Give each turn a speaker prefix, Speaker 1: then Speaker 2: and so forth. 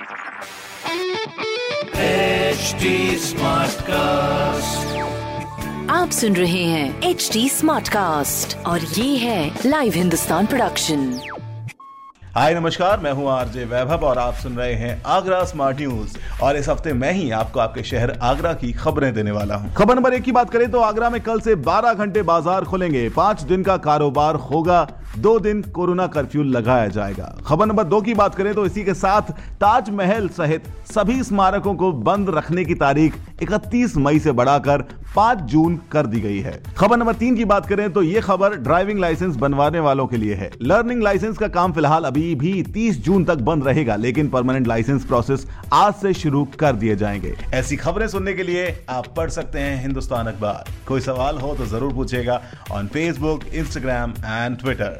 Speaker 1: HD Smartcast.
Speaker 2: आप सुन रहे हैं एच डी स्मार्ट कास्ट और ये है लाइव हिंदुस्तान प्रोडक्शन
Speaker 3: हाय, नमस्कार, मैं हूँ आरजे वैभव और आप सुन रहे हैं आगरा स्मार्ट न्यूज़ और इस हफ़्ते मैं ही आपको आपके शहर आगरा की खबरें देने वाला हूँ। खबर नंबर एक की बात करें तो आगरा में कल से 12 घंटे बाज़ार खुलेंगे। पाँच दिन का कारोबार होगा। दो दिन कोरोना कर्फ्यू लगाया जाएगा। खबर नंबर दो की बात करें तो इसी के साथ ताजमहल सहित सभी स्मारकों को बंद रखने की तारीख 31 मई से बढ़ाकर 5 जून कर दी गई है। खबर नंबर तीन की बात करें तो ये खबर ड्राइविंग लाइसेंस बनवाने वालों के लिए है। लर्निंग लाइसेंस का काम फ़िलहाल अभी भी 30 जून तक बंद रहेगा, लेकिन परमानेंट लाइसेंस प्रोसेस आज से शुरू कर दिए जाएँगे। ऐसी खबरें सुनने के लिए आप पढ़ सकते हैं हिंदुस्तान अखबार। कोई सवाल हो तो ज़रूर पूछेगा on Facebook Instagram and Twitter